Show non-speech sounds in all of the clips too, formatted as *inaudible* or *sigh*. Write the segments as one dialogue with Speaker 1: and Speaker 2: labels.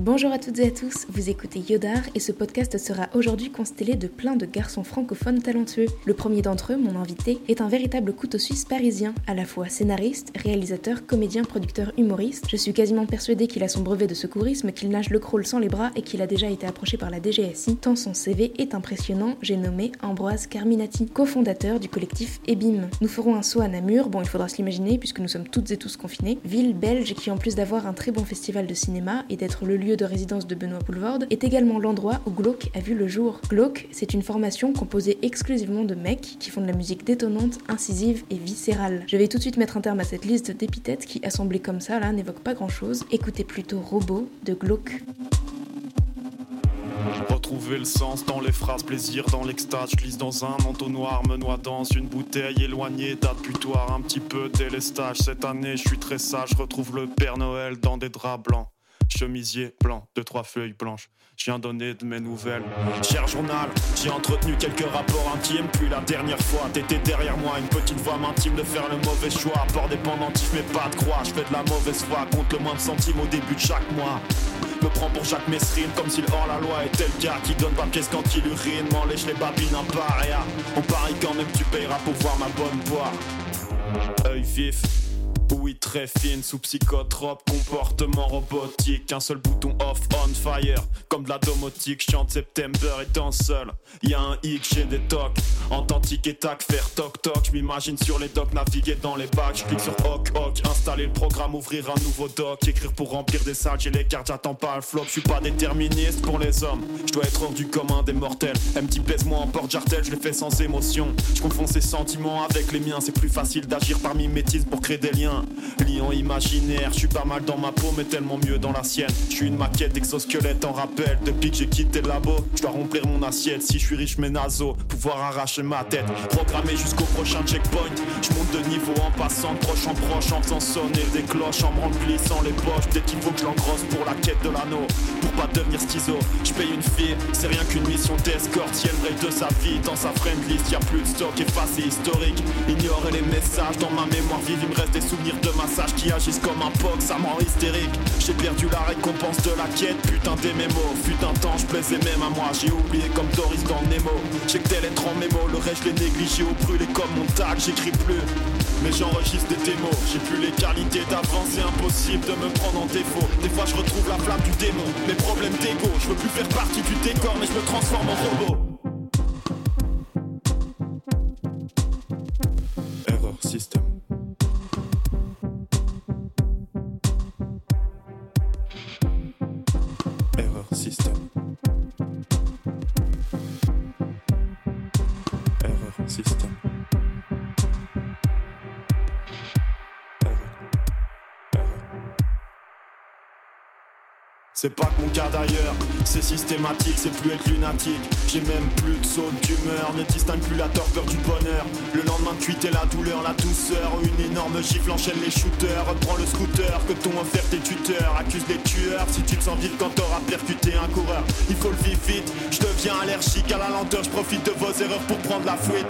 Speaker 1: Bonjour à toutes et à tous, vous écoutez Yodar et ce podcast sera aujourd'hui constellé de plein de garçons francophones talentueux. Le premier d'entre eux, mon invité, est un véritable couteau suisse parisien, à la fois scénariste, réalisateur, comédien, producteur, humoriste. Je suis quasiment persuadée qu'il a son brevet de secourisme, qu'il nage le crawl sans les bras et qu'il a déjà été approché par la DGSI, tant son CV est impressionnant, j'ai nommé Ambroise Carminati, cofondateur du collectif EBIM. Nous ferons un saut à Namur, bon il faudra se l'imaginer puisque nous sommes toutes et tous confinés, ville belge qui en plus d'avoir un très bon festival de cinéma et d'être le lieu de résidence de Benoît Poulvorde, est également l'endroit où Glauque a vu le jour. Glauque, c'est une formation composée exclusivement de mecs qui font de la musique détonnante, incisive et viscérale. Je vais tout de suite mettre un terme à cette liste d'épithètes qui, assemblées comme ça, là, n'évoque pas grand chose. Écoutez plutôt Robot de Glauque.
Speaker 2: Retrouver le sens dans les phrases, plaisir dans l'extase. Je glisse dans un entonnoir, me noie dans une bouteille éloignée, date butoir, un petit peu délestage. Cette année, je suis très sage, retrouve le Père Noël dans des draps blancs chemisier blanc, deux trois feuilles blanches. Je viens donner de mes nouvelles. Cher journal, j'ai entretenu quelques rapports intimes. Puis la dernière fois, t'étais derrière moi, une petite voix m'intime de faire le mauvais choix. Port dépendantif, mais pas de croix. Je fais de la mauvaise foi, compte le moins de centimes au début de chaque mois. Me prends pour Jacques Messrine, comme si le hors-la-loi était le gars qui donne pas pièce quand il urine. M'en lèche les babines, un paria. On parie quand même, tu payeras pour voir ma bonne voix. Œil vif oui, très fine, sous psychotrope, comportement robotique. Un seul bouton off, on fire, comme de la domotique. Chante September étant seul. Y a un hic, j'ai des tocs. Entends et tac, faire toc toc. Je m'imagine sur les docks, naviguer dans les bacs. Je clique sur hoc hoc, installer le programme, ouvrir un nouveau doc. Écrire pour remplir des salles, j'ai les cartes, j'attends pas le flop. Je suis pas déterministe pour les hommes. Je dois être hors du commun des mortels. petit baise-moi en porte-jartel, je l'ai fait sans émotion. Je confonds ses sentiments avec les miens. C'est plus facile d'agir par mimétisme pour créer des liens. Lion imaginaire, je suis pas mal dans ma peau, mais tellement mieux dans la sienne. Je suis une maquette d'exosquelette en rappel. Depuis que j'ai quitté le labo, je dois remplir mon assiette. Si je suis riche, mais naso, pouvoir arracher ma tête. Programmé jusqu'au prochain checkpoint. Je monte de niveau en passant proche en proche, en faisant sonner des cloches, en me remplissant les poches. Dès qu'il faut que je l'engrosse pour la quête de l'anneau. Pour pas devenir schizo, je paye une fille, c'est rien qu'une mission d'escorte. Si elle de sa vie dans sa friendlist, y a plus de stock effacé historique. Ignorer les messages dans ma mémoire vive, il me reste des souvenirs de massage qui agissent comme un pox, ça me rend hystérique. J'ai perdu la récompense de la quête, putain des mémos. Fut un temps, je plaisais même à moi, j'ai oublié comme Doris dans Nemo. J'ai que tel être en mémo, le reste je l'ai négligé au brûlé comme mon tag, j'écris plus. Mais j'enregistre des démos, j'ai plus les qualités d'avant, c'est impossible de me prendre en défaut. Des fois je retrouve la flamme du démon, mes problèmes d'ego, je veux plus faire partie du décor, mais je me transforme en robot. C'est pas mon cas d'ailleurs, c'est systématique, c'est plus être lunatique. J'ai même plus de saut d'humeur, ne distingue plus la torpeur du bonheur. Le lendemain de et la douleur, la douceur, une énorme gifle enchaîne les shooters. Reprends le scooter que t'ont offert tes tuteurs, accuse les tueurs si tu te sens vite quand t'auras percuté un coureur. Il faut le vivre vite, je deviens allergique à la lenteur, je profite de vos erreurs pour prendre la fuite.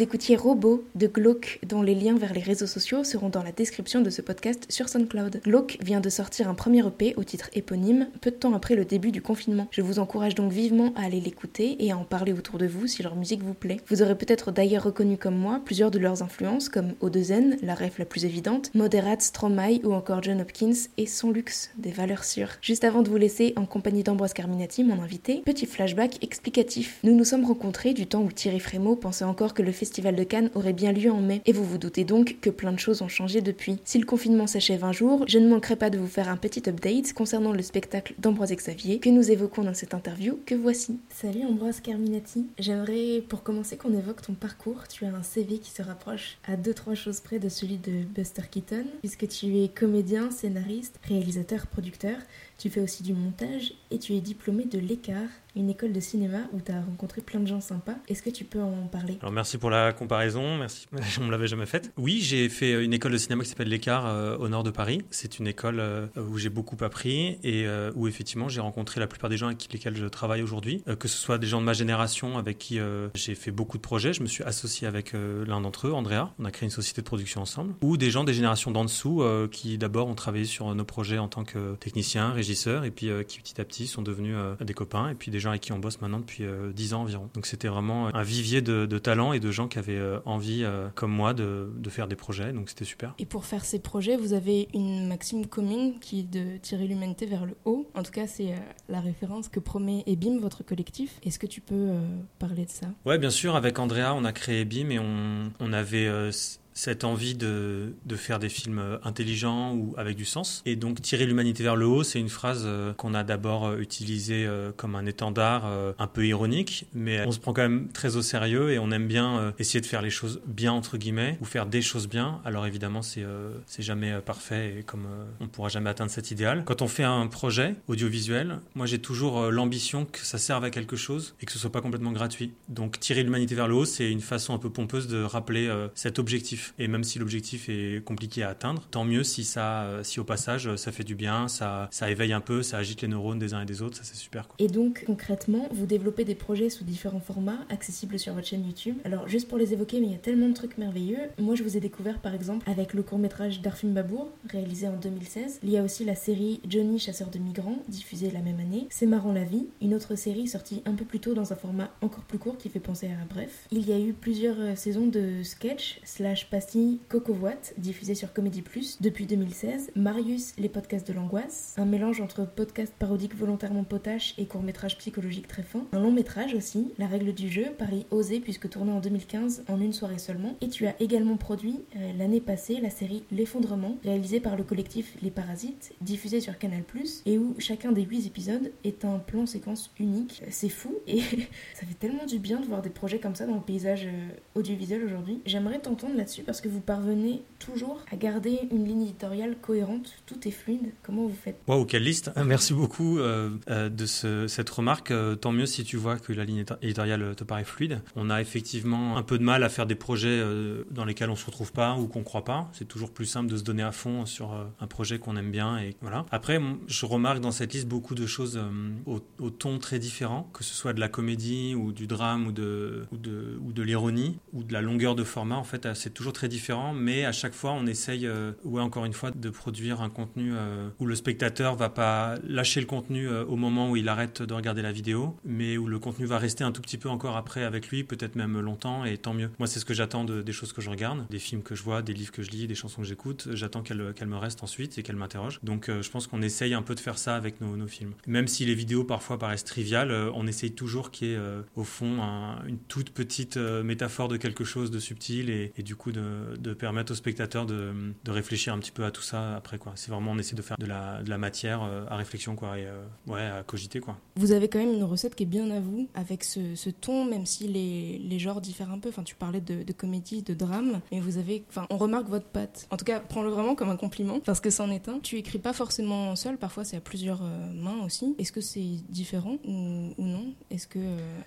Speaker 1: Vous écoutiez Robot de Glock, dont les liens vers les réseaux sociaux seront dans la description de ce podcast sur SoundCloud. Glock vient de sortir un premier EP au titre éponyme, peu de temps après le début du confinement. Je vous encourage donc vivement à aller l'écouter et à en parler autour de vous si leur musique vous plaît. Vous aurez peut-être d'ailleurs reconnu comme moi plusieurs de leurs influences comme O2N, la ref la plus évidente, Moderat, Stromae ou encore John Hopkins et Son Luxe, des valeurs sûres. Juste avant de vous laisser en compagnie d'Ambroise Carminati, mon invité, petit flashback explicatif. Nous nous sommes rencontrés du temps où Thierry Frémaux pensait encore que le Festival de Cannes aurait bien lieu en mai, et vous vous doutez donc que plein de choses ont changé depuis. Si le confinement s'achève un jour, je ne manquerai pas de vous faire un petit update concernant le spectacle d'Ambroise Xavier que nous évoquons dans cette interview que voici. Salut Ambroise Carminati, j'aimerais pour commencer qu'on évoque ton parcours. Tu as un CV qui se rapproche à deux trois choses près de celui de Buster Keaton, puisque tu es comédien, scénariste, réalisateur, producteur. Tu fais aussi du montage et tu es diplômé de l'écart. une école de cinéma où tu as rencontré plein de gens sympas. Est-ce que tu peux en parler?
Speaker 3: Alors merci pour la comparaison, merci. *laughs* On me l'avait jamais faite. Oui, j'ai fait une école de cinéma qui s'appelle l'Écart euh, au nord de Paris. C'est une école euh, où j'ai beaucoup appris et euh, où effectivement j'ai rencontré la plupart des gens avec lesquels je travaille aujourd'hui, que ce soit des gens de ma génération avec qui j'ai fait beaucoup de projets. Je me suis associé avec l'un d'entre eux, Andrea. On a créé une société de production ensemble. Ou des gens des générations d'en dessous qui d'abord ont travaillé sur nos projets en tant que techniciens, régisseurs et puis qui petit à petit sont devenus des copains et puis des gens avec qui on bosse maintenant depuis 10 ans environ. Donc c'était vraiment un vivier de, de talents et de gens qui avaient envie, comme moi, de, de faire des projets. Donc c'était super.
Speaker 1: Et pour faire ces projets, vous avez une maxime commune qui est de tirer l'humanité vers le haut. En tout cas, c'est euh, la référence que promet EBIM, votre collectif. Est-ce que tu peux euh, parler de ça?
Speaker 3: Ouais, bien sûr. Avec Andrea, on a créé EBIM et on, on avait euh, cette envie de, de, faire des films euh, intelligents ou avec du sens. Et donc tirer l'humanité vers le haut, c'est une phrase euh, qu'on a d'abord euh, utilisée comme un étendard un peu ironique, mais on se prend quand même très au sérieux et on aime bien essayer de faire les choses bien entre guillemets ou faire des choses bien. Alors évidemment, c'est c'est jamais parfait et comme on pourra jamais atteindre cet idéal. Quand on fait un projet audiovisuel, moi j'ai toujours l'ambition que ça serve à quelque chose et que ce soit pas complètement gratuit. Donc tirer l'humanité vers le haut, c'est une façon un peu pompeuse de rappeler cet objectif et même si l'objectif est compliqué à atteindre, tant mieux si ça, si au passage ça fait du bien, ça, ça éveille un peu, ça agite les neurones des uns et des autres, ça c'est super.
Speaker 1: Et donc concrètement, vous développez des projets sous différents formats accessibles sur votre chaîne YouTube. Alors juste pour les évoquer, mais il y a tellement de trucs merveilleux. Moi je vous ai découvert par exemple avec le court métrage d'Arfim Babour, réalisé en 2016. Il y a aussi la série Johnny chasseur de migrants, diffusée la même année. C'est marrant la vie, une autre série sortie un peu plus tôt dans un format encore plus court qui fait penser à Bref. Il y a eu plusieurs euh, saisons de sketch slash pastille Cocovoite, diffusé sur Comédie Plus depuis 2016, Marius, les podcasts de l'angoisse, un mélange entre podcast parodique volontairement potache et court-métrage psychologique très fin, un long métrage aussi, La règle du jeu, Paris osé puisque tourné en 2015 en une soirée seulement, et tu as également produit euh, l'année passée la série L'effondrement, réalisée par le collectif Les Parasites, diffusée sur Canal Plus, et où chacun des 8 épisodes est un plan séquence unique. C'est fou et *laughs* ça fait tellement du bien de voir des projets comme ça dans le paysage euh, audiovisuel aujourd'hui. J'aimerais t'entendre là-dessus parce que vous parvenez toujours à garder une ligne éditoriale cohérente Tout est fluide. Comment vous faites?
Speaker 3: Waouh, quelle liste Merci beaucoup euh, euh, de cette remarque. Euh, tant mieux si tu vois que la ligne éditoriale te paraît fluide. On a effectivement un peu de mal à faire des projets dans lesquels on se retrouve pas ou qu'on croit pas. C'est toujours plus simple de se donner à fond sur un projet qu'on aime bien et voilà. Après, je remarque dans cette liste beaucoup de choses au, ton très différent, que ce soit de la comédie ou du drame ou de, ou de l'ironie ou de la longueur de format. En fait, c'est toujours très différent mais à chaque fois, on essaye, euh, ouais, encore une fois, de produire un contenu euh, où le spectateur va pas lâcher le contenu euh, au moment où il arrête de regarder la vidéo, mais où le contenu va rester un tout petit peu encore après avec lui, peut-être même longtemps, et tant mieux. Moi, c'est ce que j'attends de, des choses que je regarde, des films que je vois, des livres que je lis, des chansons que j'écoute. J'attends qu'elles qu'elle me restent ensuite et qu'elles m'interrogent. Donc, je pense qu'on essaye un peu de faire ça avec nos, nos, films. Même si les vidéos parfois paraissent triviales, on essaye toujours qu'il y ait au fond une toute petite métaphore de quelque chose de subtil et, et du coup de, de permettre aux spectateurs de, de, réfléchir un petit peu à tout ça après quoi. C'est vraiment on essaie de faire de la, de la matière euh, à réflexion quoi et euh, ouais à cogiter quoi.
Speaker 1: Vous avez quand même une recette qui est bien à vous avec ce, ce ton même si les, les, genres diffèrent un peu. Enfin tu parlais de, de, comédie, de drame, mais vous avez enfin on remarque votre patte. En tout cas prends-le vraiment comme un compliment parce que c'en est un. Tu écris pas forcément seul, parfois c'est à plusieurs euh, mains aussi. Est-ce que c'est différent ou, ou non? Est-ce que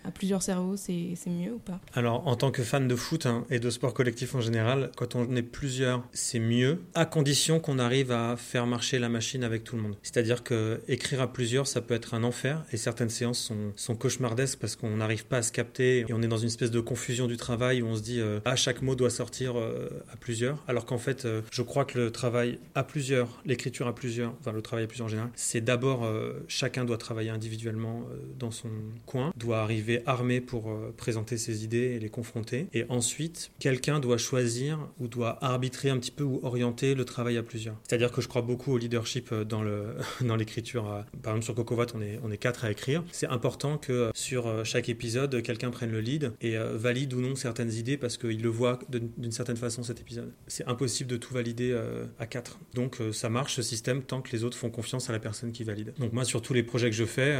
Speaker 1: à plusieurs cerveaux c'est mieux ou pas?
Speaker 3: Alors en tant que fan de foot hein, et de sport collectif en général, quand on est plusieurs, c'est mieux, à condition qu'on arrive à faire marcher la machine avec tout le monde. C'est-à-dire que écrire à plusieurs, ça peut être un enfer, et certaines séances sont, cauchemardesques parce qu'on n'arrive pas à se capter, et on est dans une espèce de confusion du travail où on se dit euh, ah chaque mot doit sortir euh, à plusieurs, alors qu'en fait, euh, je crois que le travail à plusieurs, l'écriture à plusieurs, enfin le travail à plusieurs en général, c'est d'abord chacun doit travailler individuellement dans son coin, doit arriver armé pour présenter ses idées et les confronter, et ensuite quelqu'un doit choisir ou doit arbitrer un petit peu ou orienter le travail à plusieurs. C'est-à-dire que je crois beaucoup au leadership euh, dans le *laughs* dans l'écriture. Euh, par exemple sur Cocovat, on est on est quatre à écrire. C'est important que euh, sur chaque épisode, quelqu'un prenne le lead et valide ou non certaines idées parce qu'il le voit d'une certaine façon cet épisode. C'est impossible de tout valider à quatre. Donc ça marche ce système tant que les autres font confiance à la personne qui valide. Donc moi sur tous les projets que je fais,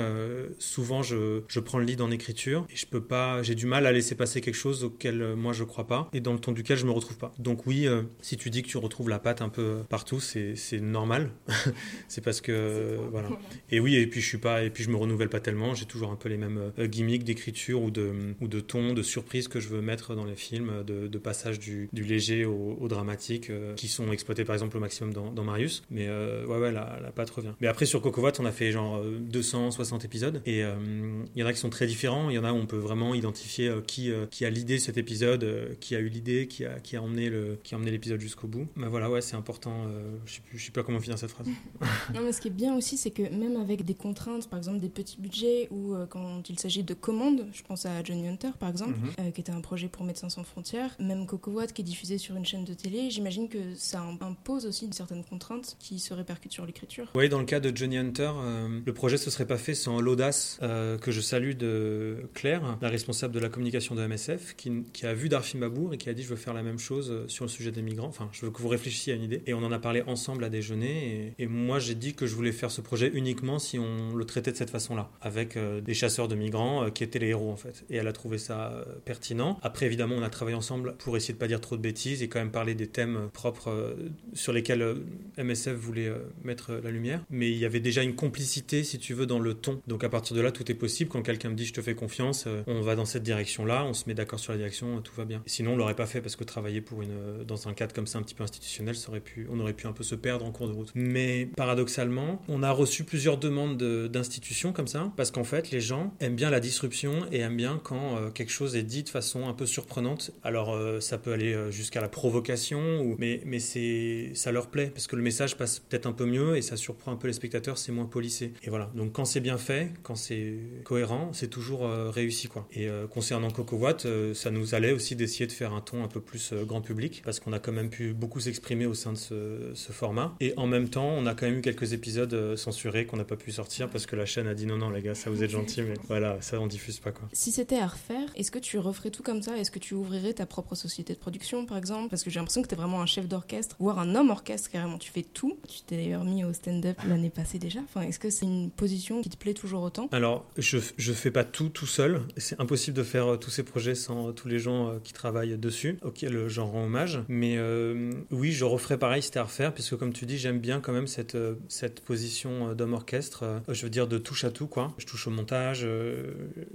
Speaker 3: souvent je, je prends le lead en écriture et je peux pas, j'ai du mal à laisser passer quelque chose auquel moi je crois pas et dans le ton duquel je me retrouve retrouve pas. Donc oui, euh, si tu dis que tu retrouves la patte un peu partout, c'est normal. *laughs* c'est parce que voilà. Et oui, et puis je suis pas, et puis je me renouvelle pas tellement. J'ai toujours un peu les mêmes euh, gimmicks d'écriture ou de ou de ton, de surprise que je veux mettre dans les films, de, de passage du, du, léger au, au dramatique, euh, qui sont exploités par exemple au maximum dans, dans Marius. Mais ouais, ouais, la, la patte revient. Mais après sur Coco on a fait genre 260 épisodes, et il y en a qui sont très différents. Il y en a où on peut vraiment identifier qui qui a l'idée de cet épisode, qui a eu l'idée, qui a qui a emmené le qui a emmené l'épisode jusqu'au bout. Mais voilà, ouais, c'est important. Euh, je sais plus, je sais pas comment finir cette phrase. *laughs*
Speaker 1: non, mais ce qui est bien aussi, c'est que même avec des contraintes, par exemple des petits budgets ou euh, quand il s'agit de commandes, je pense à Johnny Hunter par exemple, mhm. euh, qui était un projet pour Médecins sans frontières, même Coco Watt qui est diffusé sur une chaîne de télé, j'imagine que ça impose aussi certaines contraintes qui se répercutent sur l'écriture.
Speaker 3: Oui, dans le cas de Johnny Hunter, le projet se serait pas fait sans l'audace que je salue de Claire, la responsable de la communication de MSF, qui, qui a vu Darfim Babour et qui a dit je veux faire la même chose sur le sujet des migrants. Enfin, je veux que vous réfléchissiez à une idée. Et on en a parlé ensemble à déjeuner. Et, moi, j'ai dit que je voulais faire ce projet uniquement si on le traitait de cette façon-là, avec euh, des chasseurs de migrants euh, qui étaient les héros en fait. Et elle a trouvé ça euh, pertinent. Après, évidemment, on a travaillé ensemble pour essayer de pas dire trop de bêtises et quand même parler des thèmes propres sur lesquels MSF voulait mettre la lumière. Mais il y avait déjà une complicité, si tu veux, dans le ton. Donc à partir de là, tout est possible. Quand quelqu'un me dit je te fais confiance, on va dans cette direction-là, on se met d'accord sur la direction, tout va bien. Sinon, on l'aurait pas fait parce que travailler euh, dans un cadre comme ça un petit peu institutionnel, on aurait pu un peu se perdre en cours de route. Mais paradoxalement, on a reçu plusieurs demandes d'institutions comme ça, parce qu'en fait, les gens aiment bien la disruption et aiment bien quand euh, quelque chose est dit de façon un peu surprenante. Alors, euh, ça peut aller jusqu'à la provocation, mais, ça leur plaît, parce que le message passe peut-être un peu mieux et ça surprend un peu les spectateurs, c'est moins polissé. Et voilà. Donc, quand c'est bien fait, quand c'est cohérent, c'est toujours réussi. Et concernant Coco Watt, ça nous allait aussi d'essayer de faire un ton un peu plus grand public, parce qu'on a quand même pu beaucoup s'exprimer au sein de ce, format. Et en même temps, on a quand même eu quelques épisodes euh, censurés qu'on n'a pas pu sortir parce que la chaîne a dit non, non, les gars, ça vous êtes gentil, mais voilà, ça on diffuse pas quoi.
Speaker 1: Si c'était à refaire, est-ce que tu referais tout comme ça? Est-ce que tu ouvrirais ta propre société de production par exemple? Parce que j'ai l'impression que tu es vraiment un chef d'orchestre, voire un homme orchestre carrément. Tu fais tout. Tu t'es d'ailleurs mis au stand-up l'année passée déjà. Enfin, est-ce que c'est une position qui te plaît toujours autant?
Speaker 3: Alors, je, je fais pas tout tout seul. C'est impossible de faire euh, tous ces projets sans euh, tous les gens qui travaillent dessus, auxquels j'en rends hommage. Mais euh, oui, je referais pareil c'était à refaire, puisque comme tu dis, j'aime bien quand même cette, euh, cette position euh, d'homme orchestre, je veux dire de touche à tout, quoi. Je touche au montage,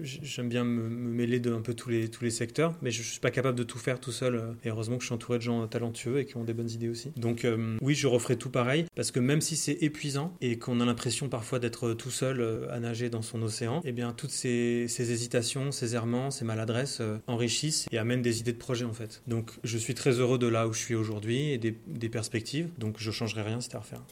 Speaker 3: j'aime bien me, mêler de un peu tous les, tous les secteurs, mais je, ne suis pas capable de tout faire tout seul. Et heureusement que je suis entouré de gens talentueux et qui ont des bonnes idées aussi. Donc oui, je referai tout pareil, parce que même si c'est épuisant et qu'on a l'impression parfois d'être tout seul à nager dans son océan, eh bien toutes ces, ces hésitations, ces errements, ces maladresses enrichissent et amènent des idées de projet en fait. Donc je suis très heureux de là où je suis aujourd'hui et des, perspectives. Donc je changerai rien, c'était à refaire.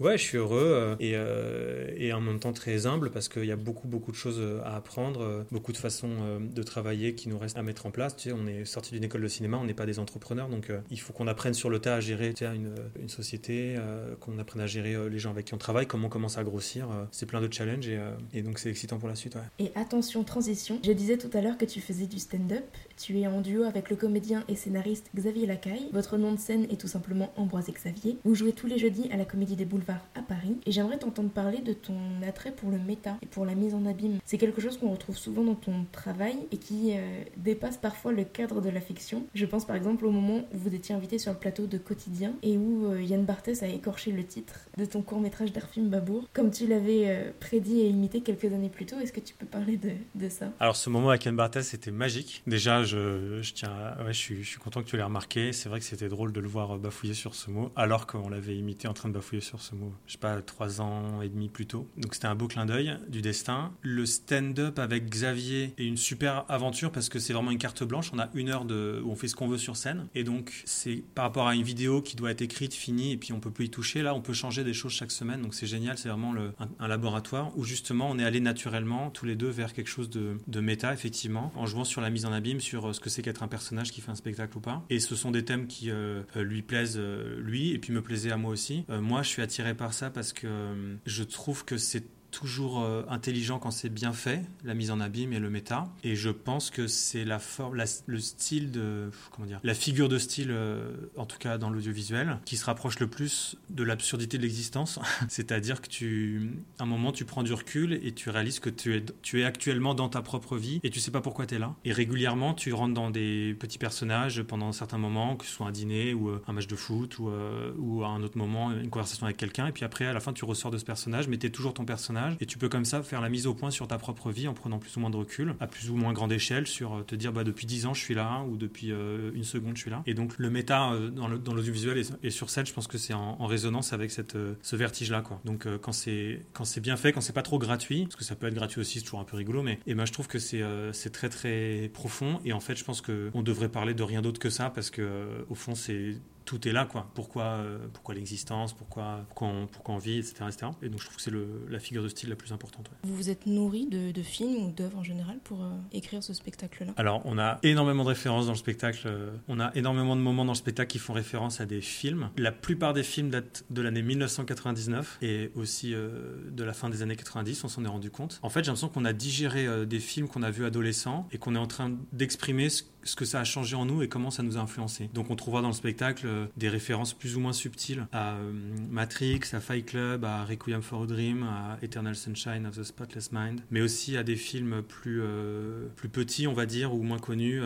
Speaker 3: Ouais, je suis heureux euh, et, euh, et, en même temps très humble parce qu'il y a beaucoup, beaucoup de choses euh, à apprendre, beaucoup de façons de travailler qui nous restent à mettre en place. Tu sais, on est sorti d'une école de cinéma, on n'est pas des entrepreneurs, donc il faut qu'on apprenne sur le tas à gérer tu sais, une, société, qu'on apprenne à gérer les gens avec qui on travaille, comment on commence à grossir. c'est plein de challenges et, donc c'est excitant pour la suite.
Speaker 1: Et attention, transition. Je disais tout à l'heure que tu faisais du stand-up. Tu es en duo avec le comédien et scénariste Xavier Lacaille. Votre nom de scène est tout simplement Ambroise Xavier. Vous jouez tous les jeudis à la Comédie des Boulevards à Paris et j'aimerais t'entendre parler de ton attrait pour le méta et pour la mise en abîme. C'est quelque chose qu'on retrouve souvent dans ton travail et qui euh, dépasse parfois le cadre de la fiction. Je pense par exemple au moment où vous étiez invité sur le plateau de Quotidien et où euh, Yann Barthès a écorché le titre de ton court métrage d'Arfim Babour. Comme tu l'avais euh, prédit et imité quelques années plus tôt, est-ce que tu peux parler de, de, ça?
Speaker 3: Alors ce moment avec Yann Barthès c'était magique. Déjà je, je tiens ouais, je, suis, je suis content que tu l'aies remarqué. C'est vrai que c'était drôle de le voir bafouiller sur ce mot alors qu'on l'avait imité en train de bafouiller sur ce mot je sais pas, trois ans et demi plus tôt. Donc c'était un beau clin d'œil du destin. Le stand-up avec Xavier est une super aventure parce que c'est vraiment une carte blanche. On a une heure où on fait ce qu'on veut sur scène. Et donc c'est par rapport à une vidéo qui doit être écrite, finie, et puis on peut plus y toucher. Là, on peut changer des choses chaque semaine. Donc c'est génial. C'est vraiment un, laboratoire où justement on est allé naturellement tous les deux vers quelque chose de, de méta, effectivement, en jouant sur la mise en abîme, sur euh, ce que c'est qu'être un personnage qui fait un spectacle ou pas. Et ce sont des thèmes qui euh, lui plaisent lui et puis me plaisaient à moi aussi. Euh, moi, je suis attiré par ça parce que euh, je trouve que c'est toujours euh, intelligent quand c'est bien fait, la mise en abîme et le méta. Et je pense que c'est la forme, le style de, comment dire, la figure de style, euh, en tout cas dans l'audiovisuel, qui se rapproche le plus de l'absurdité de l'existence. *laughs* C'est-à-dire que tu, à un moment, tu prends du recul et tu réalises que tu es, tu es actuellement dans ta propre vie et tu sais pas pourquoi tu es là. Et régulièrement, tu rentres dans des petits personnages pendant certains moments, que ce soit un dîner ou euh, un match de foot ou, ou à un autre moment, une conversation avec quelqu'un. Et puis après, à la fin, tu ressors de ce personnage, mais tu es toujours ton personnage. Et tu peux comme ça faire la mise au point sur ta propre vie en prenant plus ou moins de recul, à plus ou moins grande échelle, sur euh, te dire bah, depuis 10 ans, je suis là, ou depuis euh, une seconde, je suis là. Et donc le méta euh, dans l'audiovisuel et, sur scène, je pense que c'est en, résonance avec ce vertige-là. quoi. Donc quand c'est quand c'est bien fait, quand c'est pas trop gratuit, parce que ça peut être gratuit aussi, c'est toujours un peu rigolo, mais ben, je trouve que c'est très très profond. Et en fait, je pense qu'on devrait parler de rien d'autre que ça, parce que au fond, c'est tout est là, quoi. Pourquoi, euh, pourquoi l'existence, pourquoi, pourquoi, on, pourquoi on vit, etc., etc. Et donc je trouve que c'est la figure de style la plus importante. ouais.
Speaker 4: Vous vous êtes nourri de, de films ou d'œuvres en général pour euh, écrire ce spectacle-là?
Speaker 3: Alors, on a énormément de références dans le spectacle. euh, On a énormément de moments dans le spectacle qui font référence à des films. La plupart des films datent de l'année 1999 et aussi de la fin des années 90, on s'en est rendu compte. En fait, j'ai l'impression qu'on a digéré des films qu'on a vus adolescents et qu'on est en train d'exprimer ce, ce que ça a changé en nous et comment ça nous a influencé. Donc, on trouvera dans le spectacle euh, des références plus ou moins subtiles à euh, Matrix, à Fight Club, à Requiem for a Dream, à Eternal Sunshine of the Spotless Mind, mais aussi à des films plus, euh, plus petits, on va dire, ou moins connus.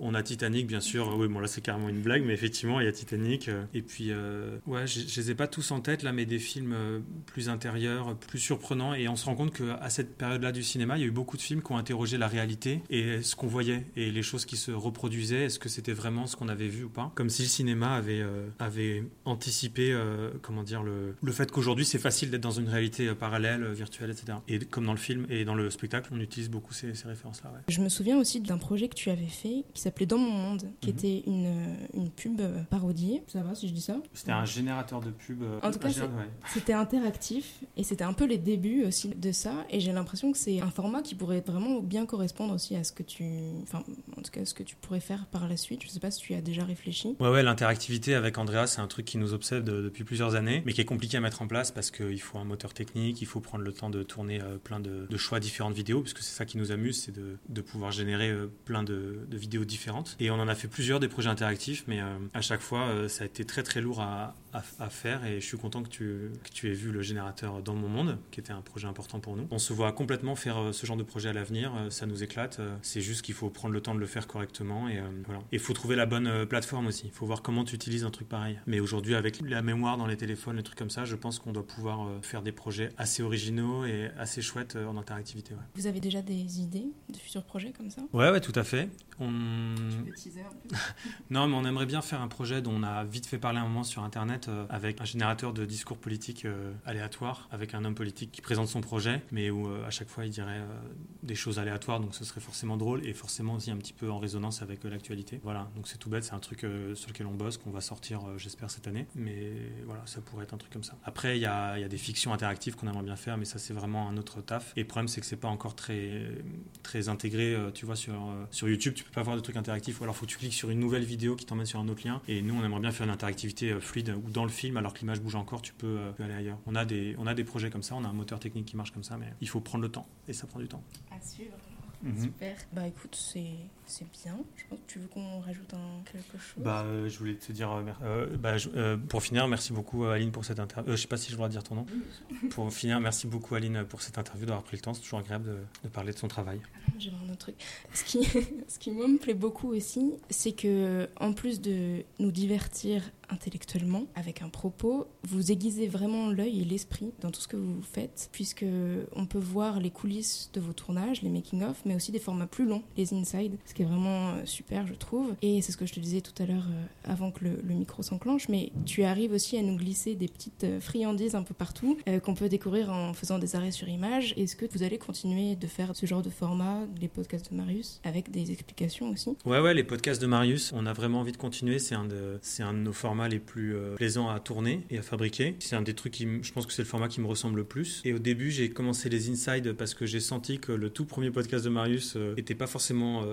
Speaker 3: On a Titanic, bien sûr. Oui, bon, là, c'est carrément une blague, mais effectivement, il y a Titanic. euh, Et puis, euh, ouais, je les ai pas tous en tête, là, mais des films euh, plus intérieurs, plus surprenants. Et on se rend compte qu'à cette période-là du cinéma, il y a eu beaucoup de films qui ont interrogé la réalité et ce qu'on voyait et les choses qui se reproduisaient. Est-ce que c'était vraiment ce qu'on avait vu ou pas? Comme si le cinéma avait, avait anticipé, comment dire, le, le fait qu'aujourd'hui, c'est facile d'être dans une réalité parallèle, virtuelle, etc. Et comme dans le film et dans le spectacle, on utilise beaucoup ces, ces références-là.
Speaker 4: Je me souviens aussi d'un projet que tu avais fait s'appelait Dans mon monde, qui
Speaker 3: Mhm.
Speaker 4: était une, une pub euh, parodiée. Ça va si je dis ça
Speaker 3: C'était un générateur de pub. euh,
Speaker 4: En tout cas,
Speaker 3: ouais. *laughs*
Speaker 4: C'était interactif et c'était un peu les débuts aussi de ça. Et j'ai l'impression que c'est un format qui pourrait vraiment bien correspondre aussi à ce que tu. Enfin, en tout cas, ce que tu pourrais faire par la suite. Je sais pas si tu y as déjà réfléchi.
Speaker 3: Ouais, ouais, l'interactivité avec Andrea, c'est un truc qui nous obsède euh, depuis plusieurs années, mais qui est compliqué à mettre en place parce qu'il faut un moteur technique, il faut prendre le temps de tourner plein de, de choix différentes vidéos, puisque c'est ça qui nous amuse, c'est de, de pouvoir générer plein de, de vidéos différentes. Et on en a fait plusieurs des projets interactifs, mais euh, à chaque fois, euh, ça a été très très lourd à, à, à faire, et je suis content que tu, que tu aies vu le générateur dans mon monde, qui était un projet important pour nous. On se voit complètement faire euh, ce genre de projet à l'avenir, euh, ça nous éclate, euh, c'est juste qu'il faut prendre le temps de le faire correctement, et euh, voilà. Et il faut trouver la bonne euh, plateforme aussi, il faut voir comment tu utilises un truc pareil. Mais aujourd'hui, avec la mémoire dans les téléphones, les trucs comme ça, je pense qu'on doit pouvoir euh, faire des projets assez originaux et assez chouettes euh, en interactivité. Ouais.
Speaker 4: Vous avez déjà des idées de futurs projets comme ça?
Speaker 3: Ouais, ouais, tout à fait. On... *laughs* Non, mais on aimerait bien faire un projet dont on a vite fait parler un moment sur Internet euh, avec un générateur de discours politiques euh, aléatoires, avec un homme politique qui présente son projet, mais où euh, à chaque fois il dirait euh, des choses aléatoires, donc ce serait forcément drôle et forcément aussi un petit peu en résonance avec l'actualité. Voilà, donc c'est tout bête, c'est un truc sur lequel on bosse, qu'on va sortir, j'espère, cette année, mais voilà, ça pourrait être un truc comme ça. Après, il y a, y a des fictions interactives qu'on aimerait bien faire, mais ça c'est vraiment un autre taf. Et le problème, c'est que c'est pas encore très, très intégré, tu vois, sur, sur YouTube, tu peux pas voir de trucs interactifs, ou alors faut que tu cliques sur une nouvelle vidéo qui t'emmène sur un autre lien. Et nous, on aimerait bien faire une interactivité euh, fluide, ou dans le film, alors que l'image bouge encore, tu peux, euh, aller ailleurs. On a, des, on a des projets comme ça, on a un moteur technique qui marche comme ça, mais il faut prendre le temps, et ça prend du temps.
Speaker 4: À suivre.
Speaker 3: Mhm.
Speaker 4: Super. Bah écoute, c'est bien. Je pense que tu veux qu'on rajoute un, quelque chose?
Speaker 3: Bah, euh, je voulais te dire, euh, euh, bah, je- euh, pour finir, merci beaucoup Aline pour cette interview. Je sais pas si je dois dire ton nom. pour finir, merci beaucoup Aline pour cette interview, d'avoir pris le temps. C'est toujours agréable de, de parler de son travail.
Speaker 4: J'aimerais un autre truc. Ce qui, *laughs* ce qui moi me plaît beaucoup aussi, c'est que en plus de nous divertir intellectuellement avec un propos, vous aiguisez vraiment l'œil et l'esprit dans tout ce que vous faites, puisque on peut voir les coulisses de vos tournages, les making-of, mais aussi des formats plus longs, les inside, ce qui est vraiment euh, super, je trouve. Et c'est ce que je te disais tout à l'heure euh, avant que le, micro s'enclenche, mais tu arrives aussi à nous glisser des petites euh, friandises un peu partout qu'on peut découvrir en faisant des arrêts sur image. Est-ce que vous allez continuer de faire ce genre de format, les podcasts de Marius, avec des explications aussi?
Speaker 3: Ouais, ouais, les podcasts de Marius, on a vraiment envie de continuer. C'est un c'est un de nos formats les plus euh, plaisants à tourner et à fabriquer. C'est un des trucs qui, je pense que c'est le format qui me ressemble le plus. Et au début, j'ai commencé les inside parce que j'ai senti que le tout premier podcast de Marius euh, était pas forcément.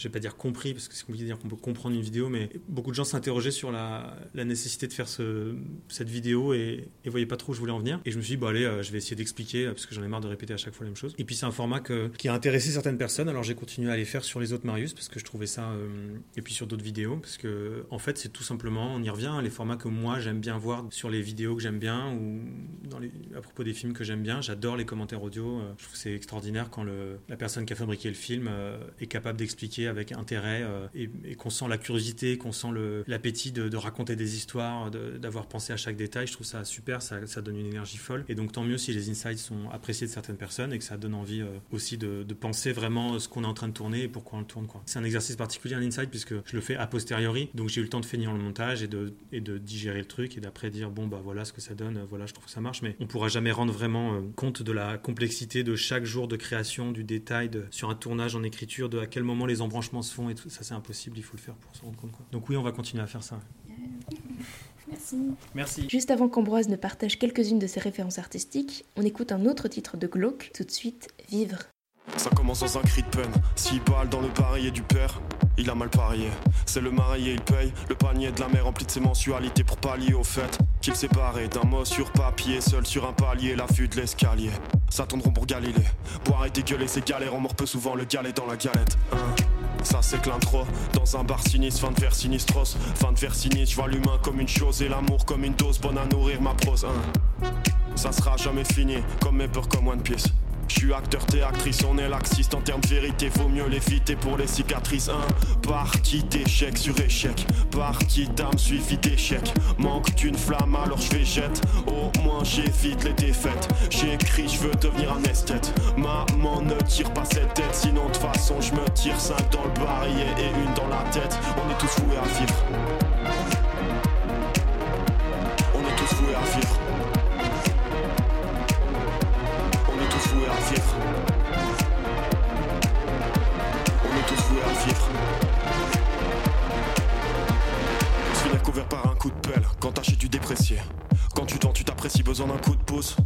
Speaker 3: Je vais pas dire compris, parce que c'est compliqué de dire qu'on peut comprendre une vidéo, mais beaucoup de gens s'interrogeaient sur la, nécessité de faire ce, cette vidéo et, et voyaient pas trop où je voulais en venir. Et je me suis dit, bon, allez, euh, je vais essayer d'expliquer, parce que j'en ai marre de répéter à chaque fois la même chose. Et puis, c'est un format qui a intéressé certaines personnes, alors j'ai continué à les faire sur les autres Marius, parce que je trouvais ça, euh, et puis sur d'autres vidéos, parce que, en fait, c'est tout simplement, on y revient, les formats que moi j'aime bien voir sur les vidéos que j'aime bien ou à propos des films que j'aime bien. J'adore les commentaires audio. Euh, je trouve c'est extraordinaire quand la personne qui a fabriqué le film est capable d'expliquer avec intérêt et, et qu'on sent la curiosité, qu'on sent l'appétit de, raconter des histoires, d'avoir pensé à chaque détail. Je trouve ça super, ça, donne une énergie folle. Et donc tant mieux si les insights sont appréciés de certaines personnes et que ça donne envie aussi de, penser vraiment ce qu'on est en train de tourner et pourquoi on le tourne. C'est un exercice particulier, un insight, puisque je le fais a posteriori. Donc j'ai eu le temps de finir le montage et de, digérer le truc et d'après dire bon bah voilà ce que ça donne, voilà je trouve que ça marche. Mais on pourra jamais rendre vraiment compte de la complexité de chaque jour de création, du détail sur un tournage en écriture, de à quel moment les embranchements se font et tout ça c'est impossible, il faut le faire pour se rendre compte. Quoi. Donc oui, on va continuer à faire ça.
Speaker 1: Merci.
Speaker 3: Merci.
Speaker 1: Juste avant qu'Ambroise ne partage quelques-unes de ses références artistiques, on écoute un autre titre de Glauque, tout de suite, Vivre.
Speaker 2: Ça commence dans un cri de peine. Six balles dans le barillet du père, il a mal parié. C'est le marié, il paye le panier de la mère rempli de ses mensualités pour pallier au fait qu'il séparait d'un mot sur papier, seul sur un palier, l'affût de l'escalier. Ça tourneront pour Galilée. Boire et dégueuler, c'est galère, on mord peu souvent le galet dans la galette. Hein. Ça c'est trop dans un bar sinistre, fin de vers sinistros, fin de vers sinistre, je vois l'humain comme une chose et l'amour comme une dose bonne à nourrir ma prose. Hein. Ça sera jamais fini, comme mes peurs comme One Piece. Je suis acteur, t'es actrice, on est laxiste en termes de vérité, vaut mieux l'éviter pour les cicatrices. Un parti d'échec sur échec, partie d'âme suivi d'échec. Manque d'une flamme, alors je vais jette. Au moins j'évite les défaites. J'écris, je veux devenir un esthète. Maman ne tire pas cette tête, sinon de façon je me tire cinq dans le barillet et une dans la tête. On est tous voués à vivre. T'achètes du déprécié. Quand tu tends, tu t'apprécies, besoin d'un coup de pouce.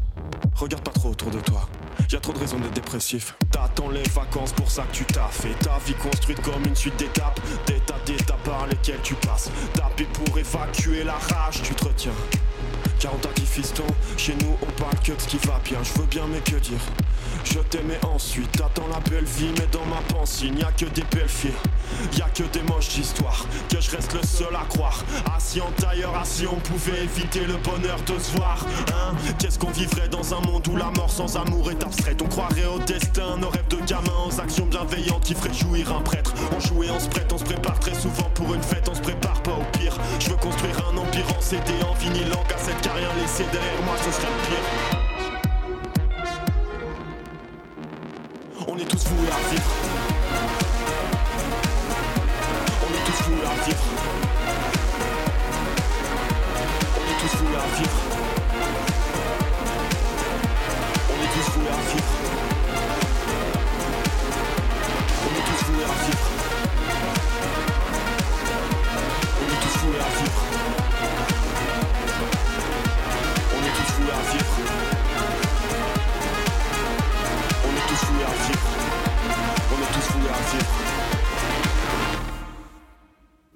Speaker 2: Regarde pas trop autour de toi. Y'a trop de raisons d'être dépressif. T'attends les vacances pour ça que tu t'as fait. Ta vie construite comme une suite d'étapes. D'étapes, d'étapes par lesquelles tu passes. Taper pour évacuer la rage, tu te retiens. 40 ans qui fiston, chez nous on parle que de ce qui va bien. Je veux bien, mais que dire? Je t'aimais ensuite, t'attends la belle vie, mais dans ma pensée, il n'y a que des belles filles. Y a que des moches histoires, que je reste le seul à croire. Assis en tailleur, assis, on pouvait éviter le bonheur de se voir. Hein? Qu'est-ce qu'on vivrait dans un monde où la mort sans amour est abstraite? On croirait au destin, nos rêves de gamins, aux actions bienveillantes qui feraient jouir un prêtre. On joue et on se prête, on se prépare très souvent pour une fête, on se prépare CD, en vinyle, en cassette, car rien laissé derrière moi, ce serait le pire. On est tous voués à vivre. On est tous voués à vivre. On est tous voués à vivre.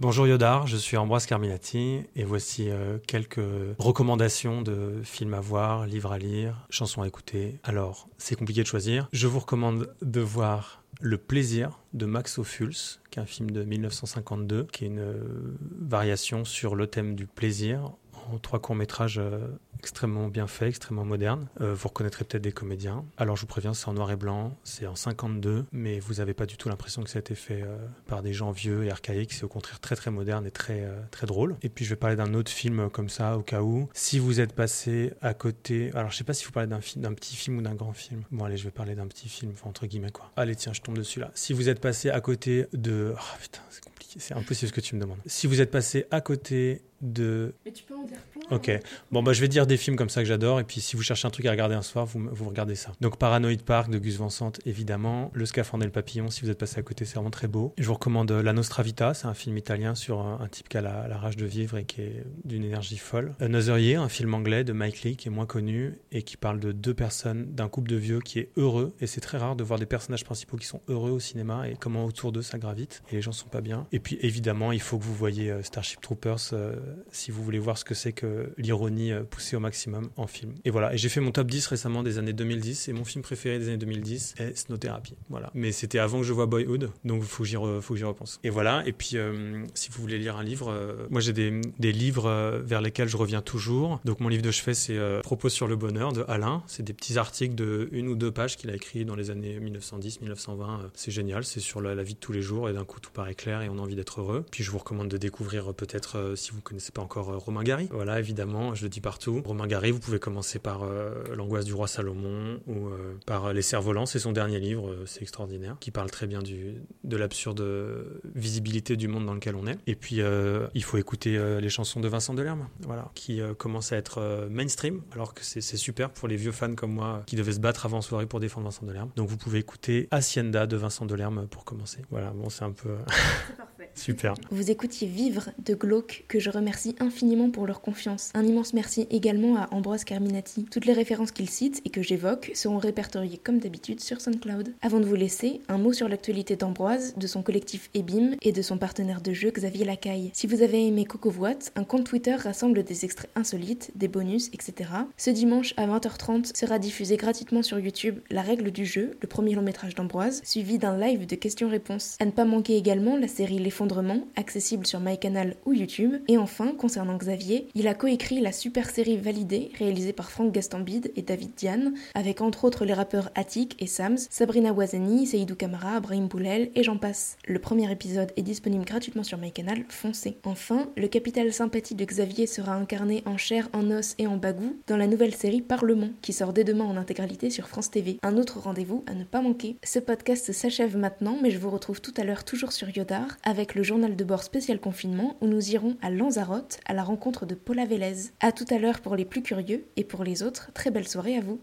Speaker 3: Bonjour Yodar, je suis Ambroise Carminati et voici euh, quelques recommandations de films à voir, livres à lire, chansons à écouter. Alors, c'est compliqué de choisir. Je vous recommande de voir Le plaisir de Max Ophuls, qui est un film de 1952, qui est une euh, variation sur le thème du plaisir trois courts-métrages euh, extrêmement bien faits, extrêmement modernes. Euh, vous reconnaîtrez peut-être des comédiens. Alors je vous préviens, c'est en noir et blanc, c'est en 52, mais vous n'avez pas du tout l'impression que ça a été fait euh, par des gens vieux et archaïques. C'est au contraire très très moderne et très très drôle. Et puis je vais parler d'un autre film comme ça au cas où. Si vous êtes passé à côté, alors je sais pas si vous parlez d'un d'un petit film ou d'un grand film. Bon allez, je vais parler d'un petit film, entre guillemets quoi. Allez tiens, je tombe dessus là. Si vous êtes passé à côté de, oh putain, c'est compliqué, c'est impossible ce que tu me demandes. Si vous êtes passé à côté de
Speaker 1: Mais tu peux en dire plein.
Speaker 3: Ok. Bon, bah, je vais dire des films comme ça que j'adore. Et puis, si vous cherchez un truc à regarder un soir, vous, vous regardez ça. Donc, Paranoid Park de Gus Van Sant, évidemment. Le Scaphandre et le Papillon, si vous êtes passé à côté, c'est vraiment très beau. Je vous recommande La Nostra Vita. C'est un film italien sur un, type qui a la, rage de vivre et qui est d'une énergie folle. Another Year, un film anglais de Mike Lee qui est moins connu et qui parle de deux personnes, d'un couple de vieux qui est heureux. Et c'est très rare de voir des personnages principaux qui sont heureux au cinéma et comment autour d'eux ça gravite et les gens sont pas bien. Et puis, évidemment, il faut que vous voyez euh, Starship Troopers euh, si vous voulez voir ce que c'est que l'ironie euh, poussée au maximum en film. Et voilà, et j'ai fait mon top 10 récemment des années 2010 et mon film préféré des années 2010 est Snow Therapy. Voilà. Mais c'était avant que je vois Boyhood, donc il faut que j'y repense. Et voilà, et puis euh, si vous voulez lire un livre, euh, moi j'ai des, livres vers lesquels je reviens toujours. Donc mon livre de chevet c'est Propos sur le bonheur de Alain. C'est des petits articles de une ou deux pages qu'il a écrit dans les années 1910-1920. C'est génial, c'est sur la, vie de tous les jours et d'un coup tout paraît clair et on a envie d'être heureux. Puis je vous recommande de découvrir peut-être si vous connaissez pas encore Romain Gary. Voilà, évidemment, je le dis partout. Romain Gary, vous pouvez commencer par euh, L'angoisse du roi Salomon ou euh, par Les cerfs-volants, c'est son dernier livre, euh, c'est extraordinaire, qui parle très bien du, de l'absurde visibilité du monde dans lequel on est. Et puis, il faut écouter les chansons de Vincent Delerme, voilà, qui commencent à être mainstream, alors que c'est super pour les vieux fans comme moi qui devaient se battre avant soirée pour défendre Vincent Delerme. Donc, vous pouvez écouter Hacienda de Vincent Delerme pour commencer. Voilà, bon, c'est un peu. *laughs* Super.
Speaker 1: Vous écoutiez Vivre de Glauque, que je remercie infiniment pour leur confiance. Un immense merci également à Ambroise Carminati. Toutes les références qu'il cite et que j'évoque seront répertoriées comme d'habitude sur SoundCloud. Avant de vous laisser, un mot sur l'actualité d'Ambroise, de son collectif Ebim et de son partenaire de jeu Xavier Lacaille. Si vous avez aimé Coco un compte Twitter rassemble des extraits insolites, des bonus, etc. Ce dimanche à 20h30 sera diffusé gratuitement sur YouTube La règle du jeu, le premier long métrage d'Ambroise, suivi d'un live de questions-réponses. À ne pas manquer également la série Les Effondrement, accessible sur MyCanal ou YouTube. Et enfin, concernant Xavier, il a coécrit la super série Validée, réalisée par Franck Gastambide et David Diane, avec entre autres les rappeurs Attic et Sams, Sabrina Ouazani, Seydou Kamara, Brahim Boulel et j'en passe. Le premier épisode est disponible gratuitement sur MyCanal, foncez. Enfin, le capital sympathie de Xavier sera incarné en chair, en os et en bagou dans la nouvelle série Parlement, qui sort dès demain en intégralité sur France TV. Un autre rendez-vous à ne pas manquer. Ce podcast s'achève maintenant, mais je vous retrouve tout à l'heure toujours sur Yodar avec le journal de bord spécial confinement où nous irons à Lanzarote à la rencontre de Paula Vélez. A tout à l'heure pour les plus curieux et pour les autres, très belle soirée à vous.